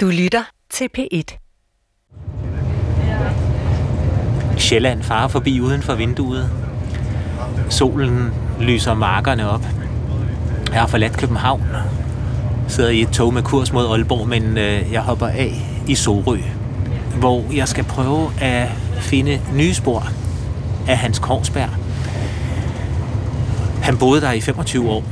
Du lytter til P1. Sjælland farer forbi uden for vinduet. Solen lyser markerne op. Jeg har forladt København. Sidder i et tog med kurs mod Aalborg, men øh, jeg hopper af i Sorø, hvor jeg skal prøve at finde nye spor af Hans Korsberg. Han boede der i 25 år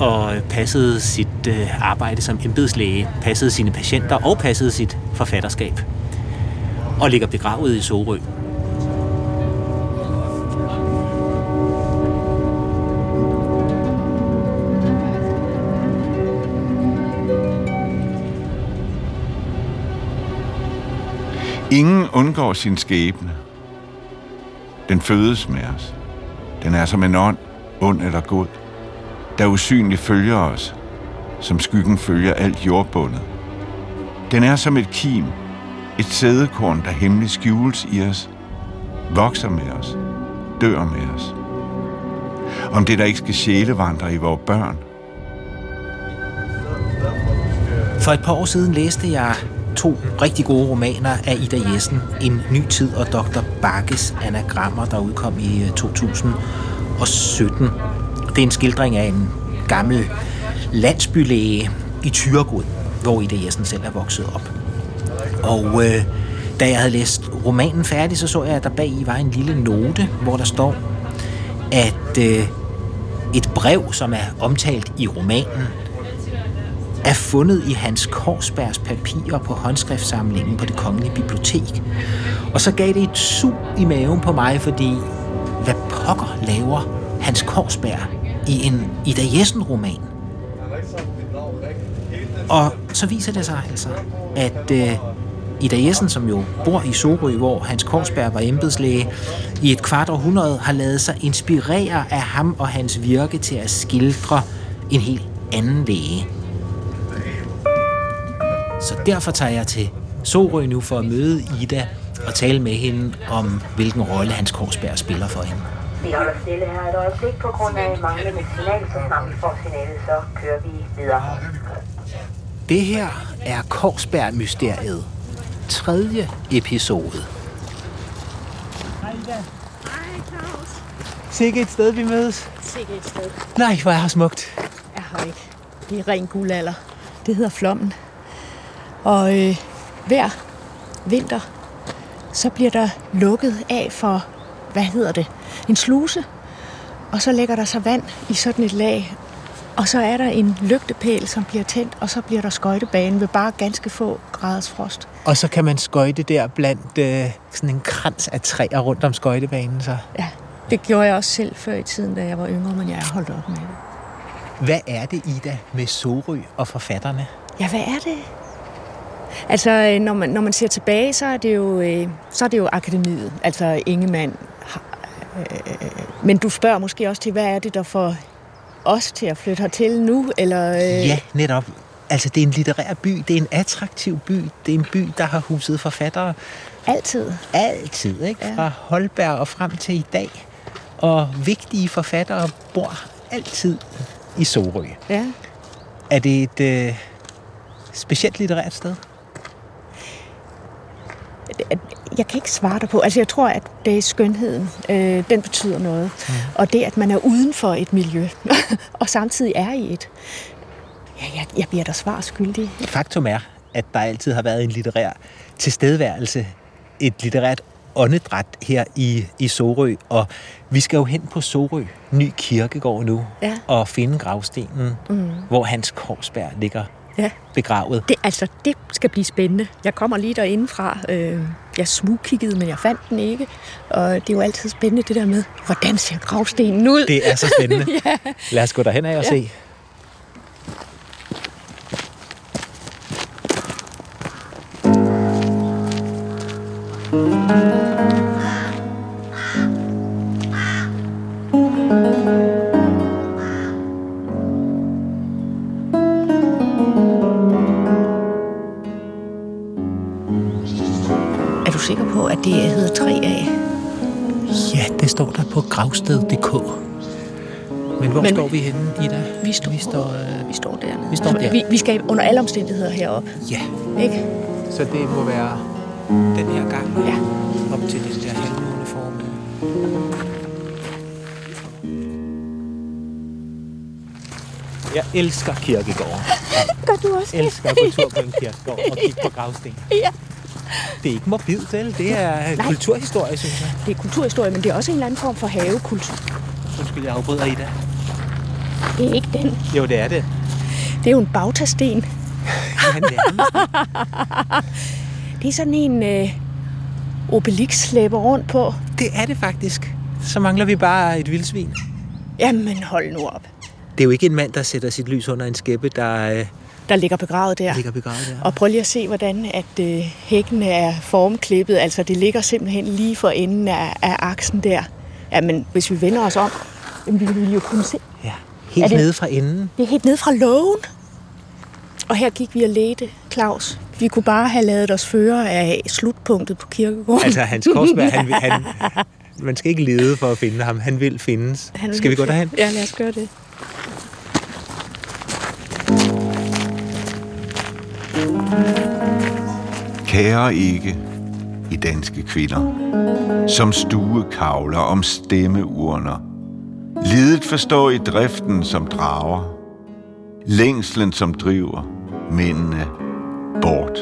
og passede sit øh, arbejde som embedslæge, passede sine patienter og passede sit forfatterskab. Og ligger begravet i Sorø. Ingen undgår sin skæbne. Den fødes med os. Den er som en ånd, ond eller god, der usynligt følger os, som skyggen følger alt jordbundet. Den er som et kim, et sædekorn, der hemmeligt skjules i os, vokser med os, dør med os. Om det, der ikke skal sjælevandre i vores børn. For et par år siden læste jeg to rigtig gode romaner af Ida Jessen, En ny tid og Dr. Bakkes anagrammer, der udkom i øh, 2017. Det er en skildring af en gammel landsbylæge i Tyregod, hvor Ida Jessen selv er vokset op. Og øh, da jeg havde læst romanen færdig, så så jeg, at der bag i var en lille note, hvor der står, at øh, et brev, som er omtalt i romanen, er fundet i Hans Korsbergs papirer på håndskriftsamlingen på det kongelige bibliotek. Og så gav det et sug i maven på mig, fordi hvad pokker laver Hans Korsberg i en Ida Jessen-roman? Og så viser det sig altså, at øh, Ida Jessen, som jo bor i Sorø, hvor Hans Korsberg var embedslæge, i et kvart århundrede har lavet sig inspirere af ham og hans virke til at skildre en helt anden læge. Så derfor tager jeg til Sorø nu for at møde Ida og tale med hende om, hvilken rolle Hans Korsberg spiller for hende. Vi holder stille her et øjeblik på grund af manglende signal. Så snart vi får signalet, så kører vi videre. Det her er Korsberg-mysteriet. Tredje episode. Hej Claus. Sikke et sted, vi mødes. Sikke et sted. Nej, hvor er her smukt. Jeg har ikke. Det er ren guldalder. Det hedder Flommen. Og øh, hver vinter, så bliver der lukket af for, hvad hedder det, en sluse. Og så lægger der sig vand i sådan et lag. Og så er der en lygtepæl, som bliver tændt, og så bliver der skøjtebane ved bare ganske få graders frost. Og så kan man skøjte der blandt øh, sådan en krans af træer rundt om skøjtebanen. Så. Ja, det gjorde jeg også selv før i tiden, da jeg var yngre, men jeg er holdt op med det. Hvad er det, Ida, med Sorø og forfatterne? Ja, hvad er det? Altså, øh, når man, når man ser tilbage, så er det jo, øh, så er det jo akademiet, altså Ingemann. Men du spørger måske også til, hvad er det, der får os til at flytte hertil nu? Eller, øh... Ja, netop. Altså, det er en litterær by. Det er en attraktiv by. Det er en by, der har huset forfattere. Altid. Altid, ikke? Ja. Fra Holberg og frem til i dag. Og vigtige forfattere bor altid i Sorø. Ja. Er det et øh, specielt litterært sted? Jeg kan ikke svare dig på. Altså, jeg tror, at det er skønheden. Øh, den betyder noget. Mm. Og det, at man er uden for et miljø, og samtidig er i et. Ja, jeg, jeg bliver der svar skyldig. Faktum er, at der altid har været en litterær tilstedeværelse, et litterært åndedræt her i, i Sorø, og vi skal jo hen på Sorø, ny kirkegård nu, Ja. og finde gravstenen, mm. hvor Hans Korsberg ligger Ja. begravet. Det, altså, det skal blive spændende. Jeg kommer lige derindefra. Øh, jeg smugkiggede, men jeg fandt den ikke. Og det er jo altid spændende det der med, hvordan ser gravstenen ud? Det er så spændende. ja. Lad os gå derhen af og Ja. se. Vi henne, Ida? Vi står, Vi står, øh, vi står der. vi står der. Vi, vi skal under alle omstændigheder herop, ja, ikke? så det må være den her gang. Ja. Op til det der halvmåneformede. Jeg elsker kirkegården. Gør du også Jeg elsker at gå tur på en kirkegård og kigge på gravsten. Ja. Det er ikke morbidt, vel? Det er Nej. kulturhistorie, synes jeg. Det er kulturhistorie, men det er også en eller anden form for havekultur. Undskyld, jeg afbryder Ida. Det er ikke den. Jo, det er det. Det er jo en bagtasten. Ja, nærmest. Det er sådan en øh, Obelix slæber rundt på. det er det faktisk. Så mangler vi bare et vildsvin. Jamen hold nu op. Det er jo ikke en mand, der sætter sit lys under en skæppe, der øh, Der ligger begravet der. ligger begravet der. Og prøv lige at se, hvordan at øh, hækken er formklippet. Altså, det ligger simpelthen lige for enden af, af aksen der. Jamen, hvis vi vender os om, jamen, vi vil jo kunne se. Ja, Er helt det- nede fra enden. Det er helt ned fra lågen. Og her gik vi og ledte, Claus. Vi kunne bare have lavet os føre af slutpunktet på kirkegården. Altså, Hans Korsberg, han, han, man skal ikke lede for at finde ham. Han vil findes. Han skal vi gå derhen? Ja, lad os gøre det. Kære ikke i danske kvinder, som stuekavler om stemmeurner. Lidet forstår i driften som drager, længslen som driver mændene bort.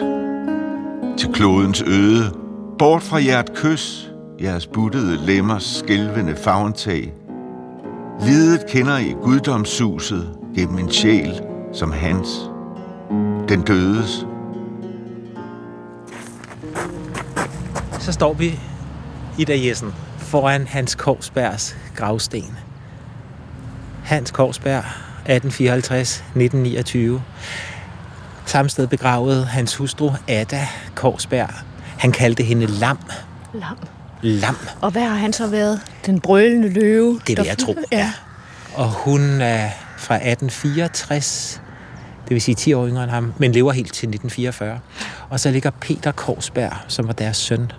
Til klodens øde, bort fra jert kys, jeres buttede lemmers skælvende favntag. Lidet kender I guddomssuset gennem en sjæl som hans, den dødes Så står vi, i Jessen, foran Hans Korsbergs gravsten. Hans Korsberg, 1854-1929. Samme sted begravet hans hustru Ada Korsberg. Han kaldte hende Lam. Lam. Lam. Og hvad har han så været? Den brølende løve? vil der- jeg tro, Ja. Og hun er fra 1864, det vil sige 10 år yngre end ham, men lever helt til 1944. Og så ligger Peter Korsberg, som var deres søn.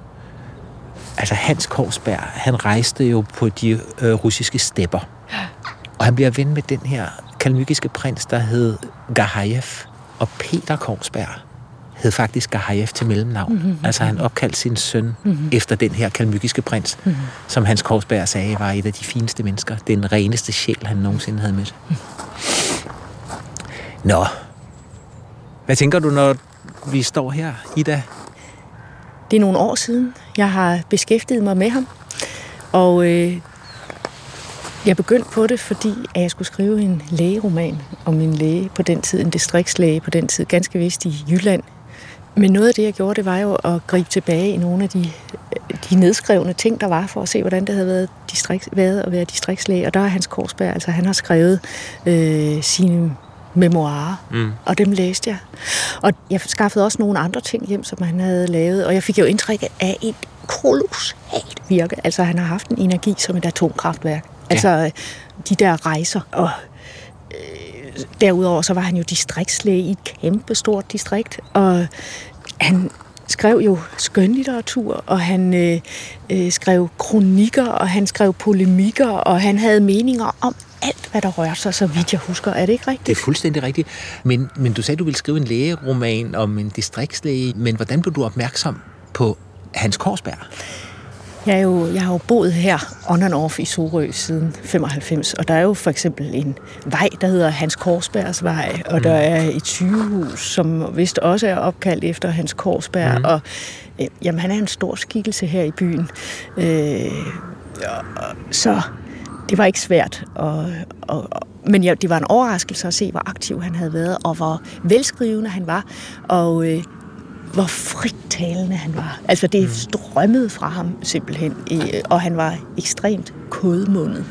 Altså Hans Korsberg, han rejste jo på de øh, russiske stepper. Og han bliver ven med den her kalmykiske prins, der hed Gahayev. Og Peter Korsberg hed faktisk Gahayev til mellemnavn. Mm-hmm. Altså han opkaldte sin søn mm-hmm. efter den her kalmykiske prins, mm-hmm. som Hans Korsberg sagde var et af de fineste mennesker. Den reneste sjæl, han nogensinde havde mødt. Nå. Hvad tænker du, når vi står her, Ida? Det er nogle år siden, jeg har beskæftiget mig med ham. Og øh, jeg begyndte på det, fordi at jeg skulle skrive en lægeroman om en læge på den tid, en distriktslæge på den tid, ganske vist i Jylland. Men noget af det, jeg gjorde, det var jo at gribe tilbage i nogle af de, de nedskrevne ting, der var, for at se, hvordan det havde været, distrikt, været at være distriktslæge. Og der er Hans Korsberg, altså han har skrevet øh, sine memoarer, mm. og dem læste jeg. Og jeg skaffede også nogle andre ting hjem, som han havde lavet, og jeg fik jo indtryk af et kolossalt virke. Altså han har haft en energi som et atomkraftværk. Altså øh, de der rejser, og øh, derudover så var han jo distriktslæge i et kæmpe stort distrikt, og han skrev jo skønlitteratur, og han øh, øh, skrev kronikker, og han skrev polemikker, og han havde meninger om alt, hvad der rørte sig, så vidt jeg husker. Er det ikke rigtigt? Det er fuldstændig rigtigt. Men, men du sagde, du ville skrive en lægeroman om en distriktslæge. Men hvordan blev du opmærksom på Hans Korsberg? Jeg, er jo, jeg har jo boet her on and off i Sorø siden 95, og der er jo for eksempel en vej, der hedder Hans Korsbergs vej, og mm. der er et sygehus, som vist også er opkaldt efter Hans Korsberg, mm. og øh, jamen, han er en stor skikkelse her i byen. Øh, og, så det var ikke svært, og, og, og, men ja, det var en overraskelse at se, hvor aktiv han havde været, og hvor velskrivende han var, og øh, hvor frittalende han var. Altså det strømmede fra ham simpelthen, og han var ekstremt kodmundet.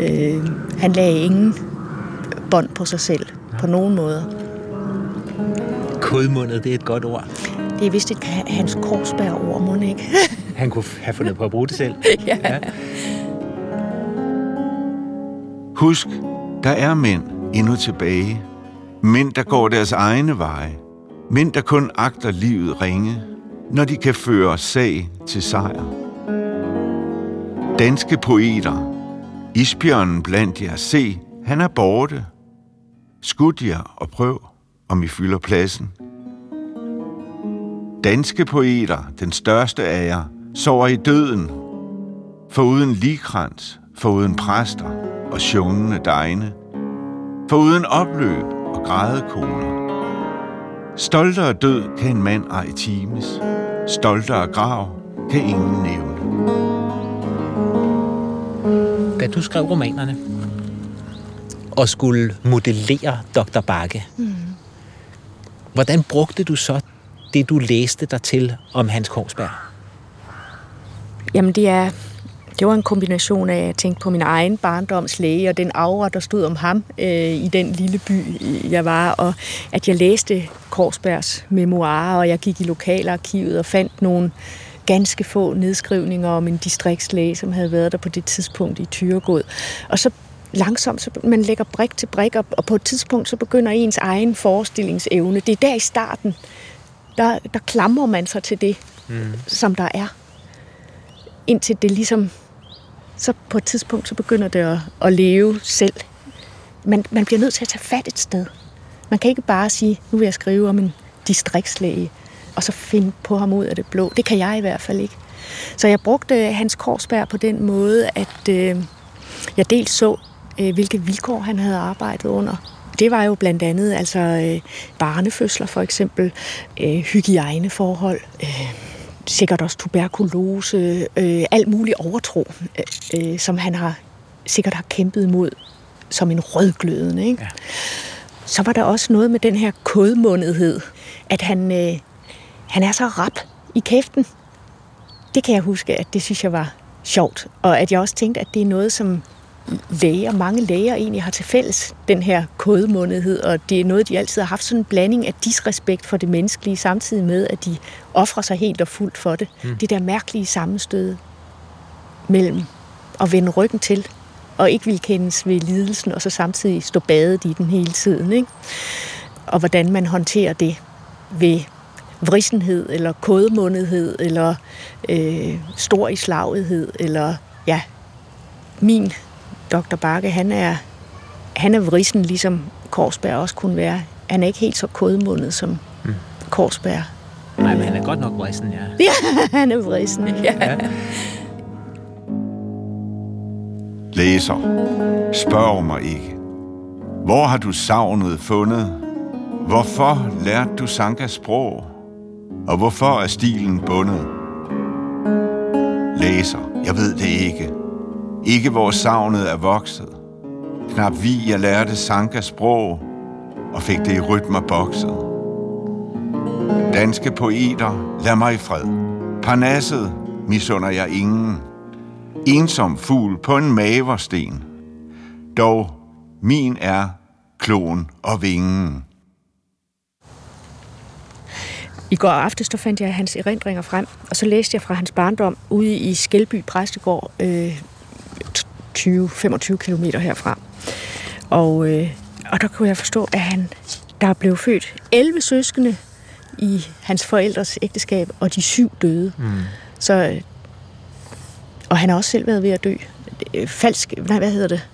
Øh, han lagde ingen bånd på sig selv på nogen måder. Kodmundet, det er et godt ord. Det er vist et Hans Korsberg-ord, må ikke? Han kunne have fundet på at bruge det selv. ja. Ja. Husk, der er mænd endnu tilbage. Mænd, der går deres egne veje. Mænd, der kun agter livet ringe, når de kan føre sag til sejr. Danske poeter, Isbjørnen blandt jer, se, han er borte. Skud jer og prøv, om I fylder pladsen. Danske poeter, den største af jer, sover i døden. For uden likrans, for uden præster og sjungende degne. For uden opløb og grædekoner. Stoltere død kan en mand ej times. Stoltere grav kan ingen nævne. Da du skrev romanerne og skulle modellere Dr. Bakke, mm. hvordan brugte du så det, du læste dig til om Hans Korsberg? Jamen, det er det var en kombination af, at jeg tænkte på min egen barndomslæge og den aura, der stod om ham øh, i den lille by, jeg var, og at jeg læste Korsbergs memoarer, og jeg gik i lokalarkivet og fandt nogle ganske få nedskrivninger om en distriktslæge, som havde været der på det tidspunkt i Tyregod. Og så langsomt, så man lægger brik til brik, og på et tidspunkt, så begynder ens egen forestillingsevne. Det er der i starten, der, der klamrer man sig til det, mm. som der er. Indtil det ligesom så på et tidspunkt, så begynder det at, at leve selv. Man, man bliver nødt til at tage fat et sted. Man kan ikke bare sige, nu vil jeg skrive om en distriktslæge, og så finde på ham ud af det blå. Det kan jeg i hvert fald ikke. Så jeg brugte øh, Hans Korsberg på den måde, at øh, jeg dels så, øh, hvilke vilkår han havde arbejdet under. Det var jo blandt andet altså øh, barnefødsler for eksempel, øh, hygiejneforhold, øh, sikkert også tuberkulose, øh, alt muligt overtro, øh, øh, som han har sikkert har kæmpet imod som en rødglødende. Ikke? Ja. Så var der også noget med den her kodmundethed, at han, øh, han er så rap i kæften. Det kan jeg huske, at det synes jeg var sjovt, og at jeg også tænkte, at det er noget, som læger, mange læger egentlig har til fælles, den her kodemundethed, og det er noget, de altid har haft sådan en blanding af disrespekt for det menneskelige, samtidig med, at de offrer sig helt og fuldt for det. Mm. Det der mærkelige sammenstød mellem at vende ryggen til, og ikke vil kendes ved lidelsen, og så samtidig stå badet i den hele tiden. Ikke? Og hvordan man håndterer det ved vrisenhed, eller kodemundethed, eller øh, stor islagighed, eller ja, min Dr. Bakke, han er, han er vrisen, ligesom Korsberg også kunne være. Han er ikke helt så kodmundet som mm. Korsberg. Nej, men han er godt nok vrisen, ja. Ja, han er vrisen, ja. ja. Læser, spørg mig ikke. Hvor har du savnet fundet? Hvorfor lærte du Sankas sprog? Og hvorfor er stilen bundet? Læser, jeg ved det ikke. Ikke hvor savnet er vokset. Knap vi, jeg lærte Sankas sprog, og fik det i rytmer bokset. Danske poeter, lad mig i fred. Parnasset misunder jeg ingen. Ensom fugl på en maversten. Dog min er klon og vingen. I går aftes der fandt jeg hans erindringer frem, og så læste jeg fra hans barndom ude i Skelby Præstegård, øh, 20-25 km herfra. Og, øh, og der kunne jeg forstå, at han, der blev født 11 søskende i hans forældres ægteskab, og de syv døde. Mm. Så, og han har også selv været ved at dø. Falsk, nej, hvad hedder det?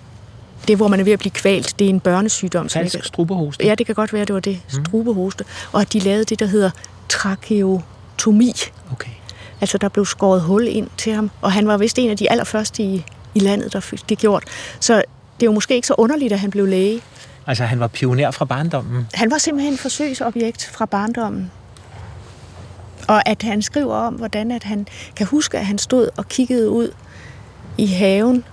Det, hvor man er ved at blive kvalt, det er en børnesygdom. Falsk strubehoste? Ja, det kan godt være, det var det. Mm. Strubehoste. Og at de lavede det, der hedder tracheotomi. Okay. Altså, der blev skåret hul ind til ham, og han var vist en af de allerførste i i landet, der fik det gjort. Så det er jo måske ikke så underligt, at han blev læge. Altså han var pioner fra barndommen? Han var simpelthen forsøgsobjekt fra barndommen. Og at han skriver om, hvordan at han kan huske, at han stod og kiggede ud i haven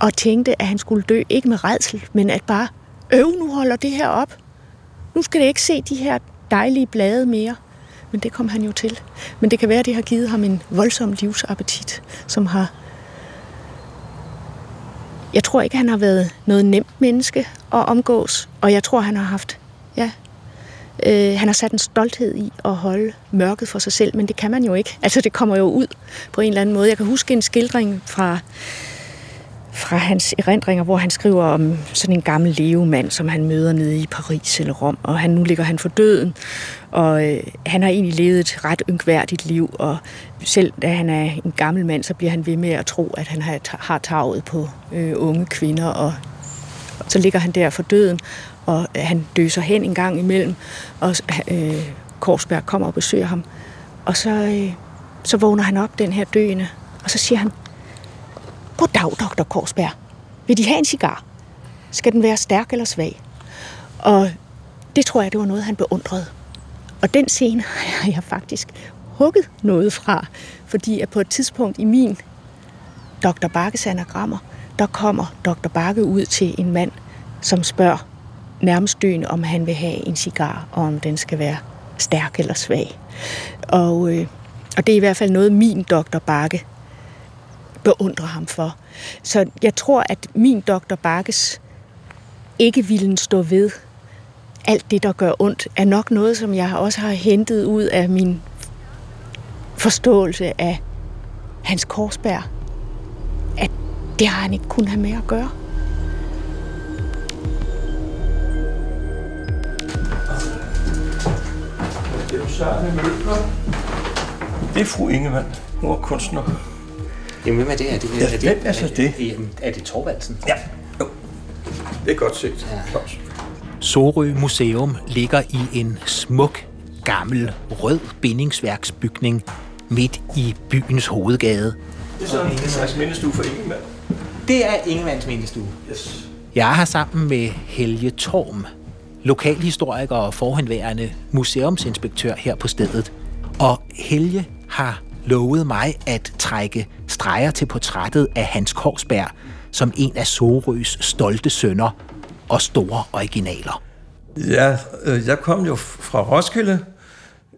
og tænkte, at han skulle dø, ikke med redsel, men at bare, øv, nu holder det her op. Nu skal det ikke se de her dejlige blade mere. Men det kom han jo til. Men det kan være, at det har givet ham en voldsom livsappetit, som har jeg tror ikke, han har været noget nemt menneske at omgås, og jeg tror, han har haft, ja, øh, han har sat en stolthed i at holde mørket for sig selv, men det kan man jo ikke. Altså, det kommer jo ud på en eller anden måde. Jeg kan huske en skildring fra fra hans erindringer, hvor han skriver om sådan en gammel levemand, som han møder nede i Paris eller Rom, og han, nu ligger han for døden, og øh, han har egentlig levet et ret yngværdigt liv, og selv da han er en gammel mand, så bliver han ved med at tro, at han har, har taget på øh, unge kvinder, og så ligger han der for døden, og øh, han døser hen en gang imellem, og øh, Korsberg kommer og besøger ham, og så, øh, så vågner han op, den her døende, og så siger han, Goddag, doktor Korsberg. Vil de have en cigar? Skal den være stærk eller svag? Og det tror jeg, det var noget, han beundrede. Og den scene har jeg faktisk hugget noget fra, fordi at på et tidspunkt i min Dr. Bakkes anagrammer, der kommer Dr. Bakke ud til en mand, som spørger nærmest døende, om han vil have en cigar, og om den skal være stærk eller svag. Og, øh, og det er i hvert fald noget, min Dr. Bakke beundrer ham for. Så jeg tror, at min Dr. Bakkes ikke ville stå ved alt det, der gør ondt, er nok noget, som jeg også har hentet ud af min forståelse af Hans Korsberg. At det har han ikke kun have med at gøre. Det er jo Søren Møller. Det er fru Ingemann. Hun er kunstner. Jamen, hvem er det? Er det, Ja, er det, hvem er så det? Er, er det Torvaldsen? Ja. Jo. Det er godt set. Ja. Sorø Museum ligger i en smuk, gammel, rød bindingsværksbygning midt i byens hovedgade. Det er sådan en slags mindestue for Ingemann. Det er Ingemanns mindestue. Yes. Jeg er her sammen med Helge Torm, lokalhistoriker og forhenværende museumsinspektør her på stedet. Og Helge har lovede mig at trække streger til portrættet af Hans Korsberg som en af Sorøs stolte sønner og store originaler. Ja, øh, jeg kom jo fra Roskilde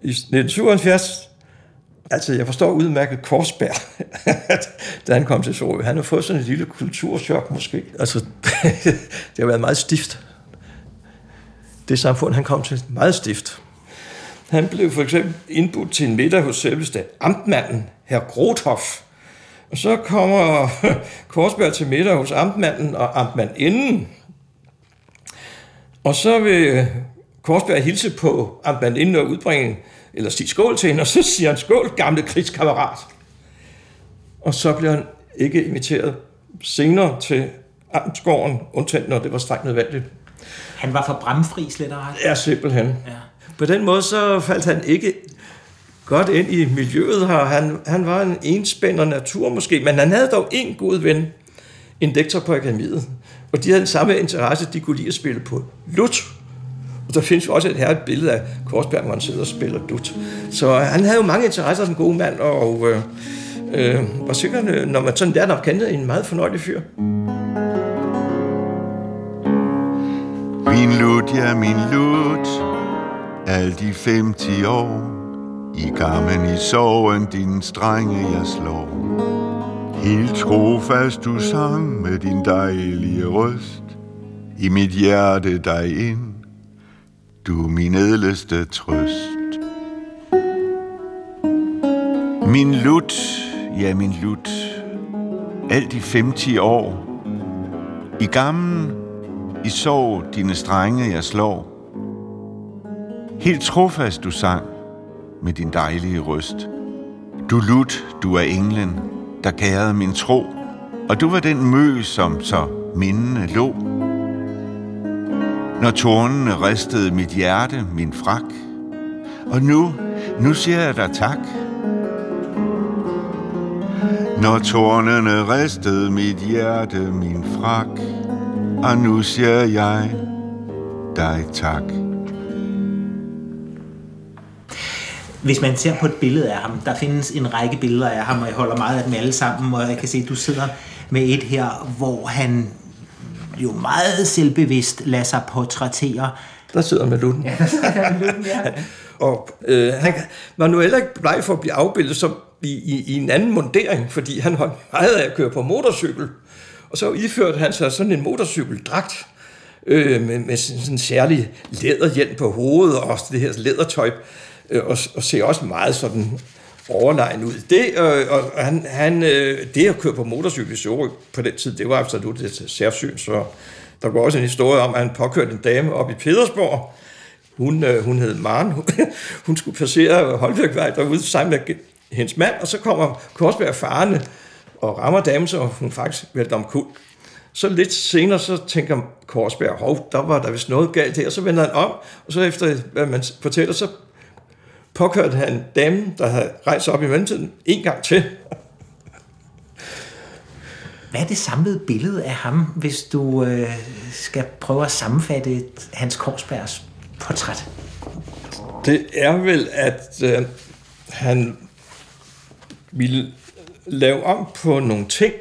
i 1977. Altså, jeg forstår udmærket Korsberg, da han kom til Sorø. Han har fået sådan en lille kulturschok måske. Altså, det har været meget stift. Det samfund, han kom til, meget stift. Han blev for eksempel indbudt til en middag hos selveste amtmanden, herr Grothoff. Og så kommer Korsberg til middag hos amtmanden og amtmandinden. Og så vil Korsberg hilse på amtmandinden og udbringe, eller sige skål til hende, og så siger han skål, gamle krigskammerat. Og så bliver han ikke inviteret senere til amtsgården, undtagen når det var strengt nødvendigt. Han var for bramfri slet og ret. Ja, simpelthen. Ja. På den måde så faldt han ikke godt ind i miljøet her. Han, han var en enspænder natur måske, men han havde dog en god ven, en lektor på akademiet. Og de havde den samme interesse, de kunne lide at spille på lut. Og der findes jo også et herligt billede af Korsberg, hvor han sidder og spiller lut. Så han havde jo mange interesser som god mand, og øh, øh, var sikkert, øh, når man sådan lærte nok kendte, en meget fornøjelig fyr. Min lut, ja min lut, alle de 50 år, i gammen i sorgen, din strenge jeg slår. Helt trofast du sang med din dejlige røst, i mit hjerte dig ind, du er min edleste trøst. Min lut, ja min lut, alt de 50 år, i gammen i sorg dine strenge jeg slår. Helt trofast du sang med din dejlige røst. Du lut, du er englen, der kærede min tro, og du var den mø, som så mindene lå. Når tårnene ristede mit hjerte, min frak, og nu, nu siger jeg dig tak. Når tårnene ristede mit hjerte, min frak, og nu siger jeg dig tak. Hvis man ser på et billede af ham, der findes en række billeder af ham, og jeg holder meget af dem alle sammen, og jeg kan se, at du sidder med et her, hvor han jo meget selvbevidst lader sig portrættere. Der sidder med lutten. Ja, der sidder med lutten, ja. Og øh, han var nu heller ikke bleg for at blive afbildet som i, i, i en anden mundering, fordi han var meget af at køre på motorcykel. Og så iførte han sig sådan en motorcykeldragt øh, med, med sådan en særlig læderhjelm på hovedet og det her lædertøj. Øh, og, og ser også meget sådan overlegen ud. Det, øh, og han, han, øh, det at køre på motorcykel i Sorø på den tid, det var altså absolut et særsyn, så der går også en historie om, at han påkørte en dame op i Pedersborg. Hun, øh, hun hed Maren. Hun, skulle passere Holbækvej derude sammen med hendes mand, og så kommer Korsberg farne og rammer damen, så hun faktisk vælter om kul. Så lidt senere, så tænker Korsberg, hov, der var der vist noget galt her, så vender han om, og så efter, hvad man fortæller, så påkørte han damen, der havde rejst op i mellemtiden, en gang til. Hvad er det samlede billede af ham, hvis du øh, skal prøve at sammenfatte Hans Korsbergs portræt? Det er vel, at øh, han ville lave om på nogle ting,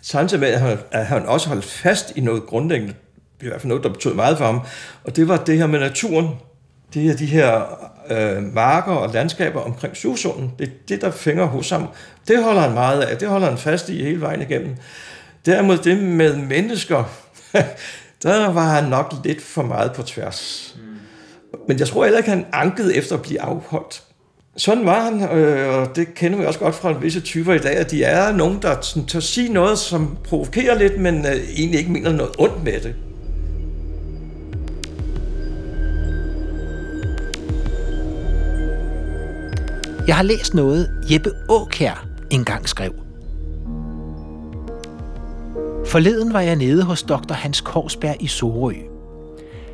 samtidig med, at han, at han også holdt fast i noget grundlæggende, i hvert fald noget, der betød meget for ham, og det var det her med naturen. Det er de her øh, marker og landskaber omkring Syvsunden. Det er det, der fænger hos ham. Det holder han meget af. Det holder han fast i hele vejen igennem. Derimod det med mennesker, der var han nok lidt for meget på tværs. Men jeg tror heller ikke, han ankede efter at blive afholdt. Sådan var han, øh, og det kender vi også godt fra visse typer i dag, at de er nogen, der tør sige noget, som provokerer lidt, men øh, egentlig ikke mener noget ondt med det. Jeg har læst noget, Jeppe Åkær engang skrev. Forleden var jeg nede hos dr. Hans Korsberg i Sorø.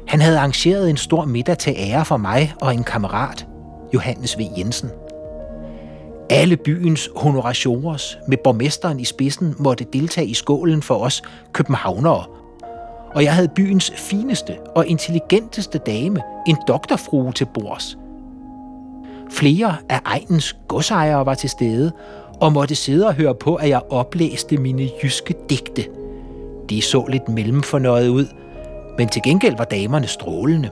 Han havde arrangeret en stor middag til ære for mig og en kammerat, Johannes V. Jensen. Alle byens honorationers med borgmesteren i spidsen måtte deltage i skålen for os københavnere. Og jeg havde byens fineste og intelligenteste dame, en doktorfrue til bords – Flere af egens godsejere var til stede og måtte sidde og høre på, at jeg oplæste mine jyske digte. De så lidt mellemfornøjet ud, men til gengæld var damerne strålende.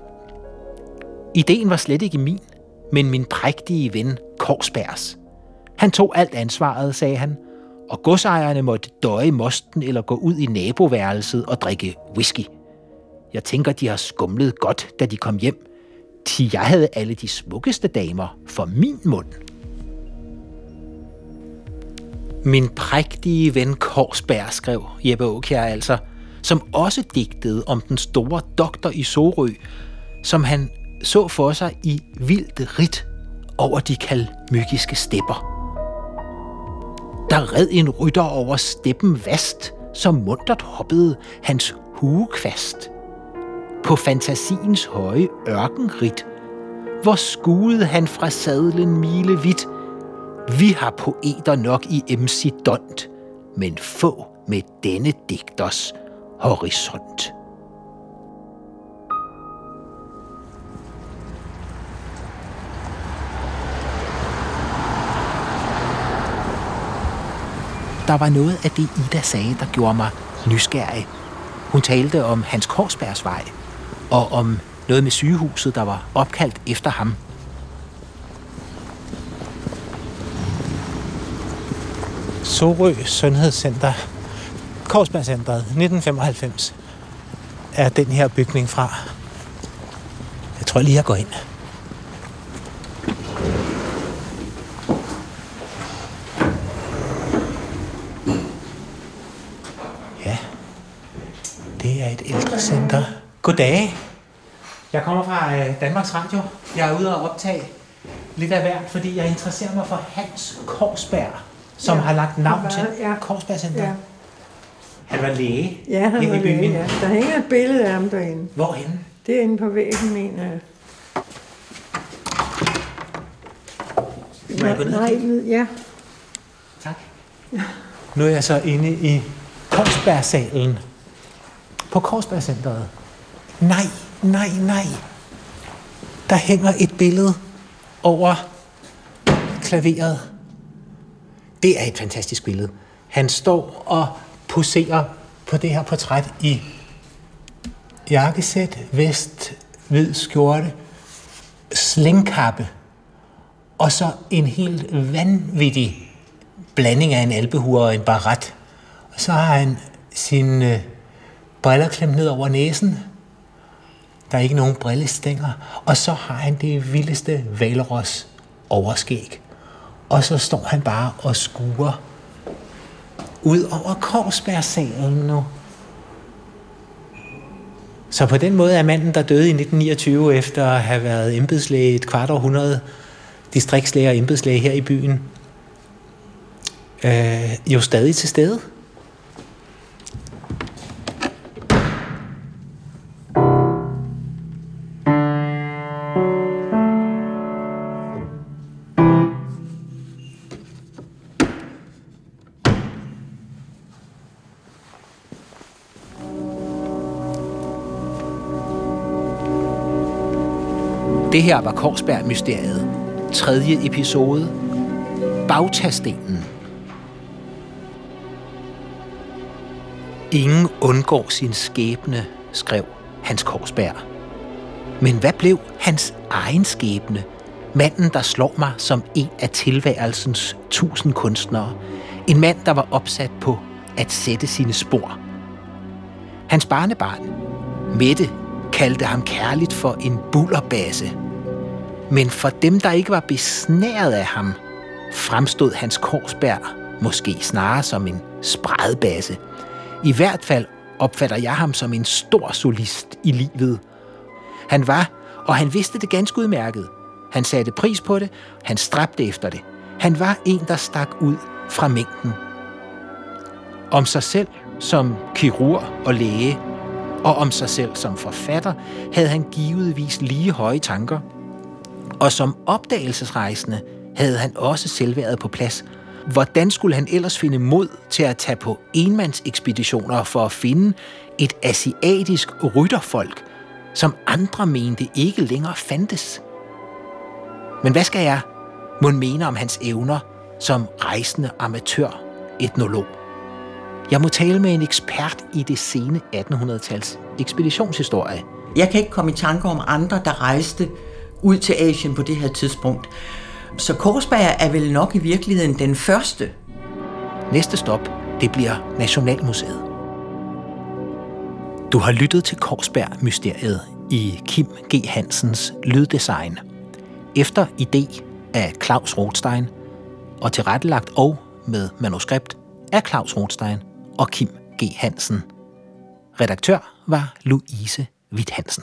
Ideen var slet ikke min, men min prægtige ven Korsbergs. Han tog alt ansvaret, sagde han, og godsejerne måtte døje mosten eller gå ud i naboværelset og drikke whisky. Jeg tænker, de har skumlet godt, da de kom hjem – til jeg havde alle de smukkeste damer for min mund. Min prægtige ven Korsberg, skrev Jeppe Aukjær altså, som også digtede om den store doktor i Sorø, som han så for sig i vildt rit over de kalmykiske stepper. Der red en rytter over steppen vast, som muntert hoppede hans hugekvast – på fantasiens høje ørkenrit, hvor skuede han fra sadlen milevidt. Vi har poeter nok i MC Dont, men få med denne digters horisont. Der var noget af det, Ida sagde, der gjorde mig nysgerrig. Hun talte om Hans Korsbergs vej, og om noget med sygehuset, der var opkaldt efter ham. Sorø Sundhedscenter, Korsbergcenteret, 1995, er den her bygning fra. Jeg tror lige, jeg går ind. Ja, det er et ældrecenter. Goddag. Jeg kommer fra øh, Danmarks Radio. Jeg er ude og optage lidt af hvert, fordi jeg interesserer mig for Hans Korsberg, som ja, har lagt navn var, til ja. Korsberg Center. Ja. Han var læge. Ja, han var læge, ja. Der hænger et billede af ham derinde. Hvorhenne? Det er inde på væggen, mener jeg. Må jeg gå ned? Nej, ned, ja. Tak. Ja. Nu er jeg så inde i Korsbergsalen på Korsbergcenteret. Nej, nej, nej. Der hænger et billede over klaveret. Det er et fantastisk billede. Han står og poserer på det her portræt i jakkesæt, vest, hvid skjorte, slingkappe og så en helt vanvittig blanding af en albehure og en baret. Og så har han sine øh, briller klemt ned over næsen, der er ikke nogen brillestænger. Og så har han det vildeste valros overskæg. Og så står han bare og skuer ud over Korsbergsalen nu. Så på den måde er manden, der døde i 1929 efter at have været embedslæge et kvart århundrede, distriktslæge og embedslæge her i byen, øh, jo stadig til stede. Det her var Korsberg-mysteriet. Tredje episode. Bagtastenen. Ingen undgår sin skæbne, skrev Hans Korsberg. Men hvad blev hans egen skæbne? Manden, der slår mig som en af tilværelsens tusind kunstnere. En mand, der var opsat på at sætte sine spor. Hans barnebarn, Mette, kaldte ham kærligt for en bullerbase. Men for dem, der ikke var besnæret af ham, fremstod Hans korsbær måske snarere som en spredbase. I hvert fald opfatter jeg ham som en stor solist i livet. Han var, og han vidste det ganske udmærket. Han satte pris på det, han stræbte efter det. Han var en, der stak ud fra mængden. Om sig selv som kirurg og læge, og om sig selv som forfatter, havde han givetvis lige høje tanker. Og som opdagelsesrejsende havde han også selvværet på plads. Hvordan skulle han ellers finde mod til at tage på enmandsekspeditioner for at finde et asiatisk rytterfolk, som andre mente ikke længere fandtes? Men hvad skal jeg må mene om hans evner som rejsende amatør etnolog? Jeg må tale med en ekspert i det sene 1800-tals ekspeditionshistorie. Jeg kan ikke komme i tanke om andre, der rejste ud til Asien på det her tidspunkt. Så Korsberg er vel nok i virkeligheden den første. Næste stop, det bliver Nationalmuseet. Du har lyttet til Korsberg-mysteriet i Kim G. Hansens lyddesign. Efter idé af Claus Rothstein og tilrettelagt og med manuskript af Claus Rothstein og Kim G. Hansen. Redaktør var Louise Witt Hansen.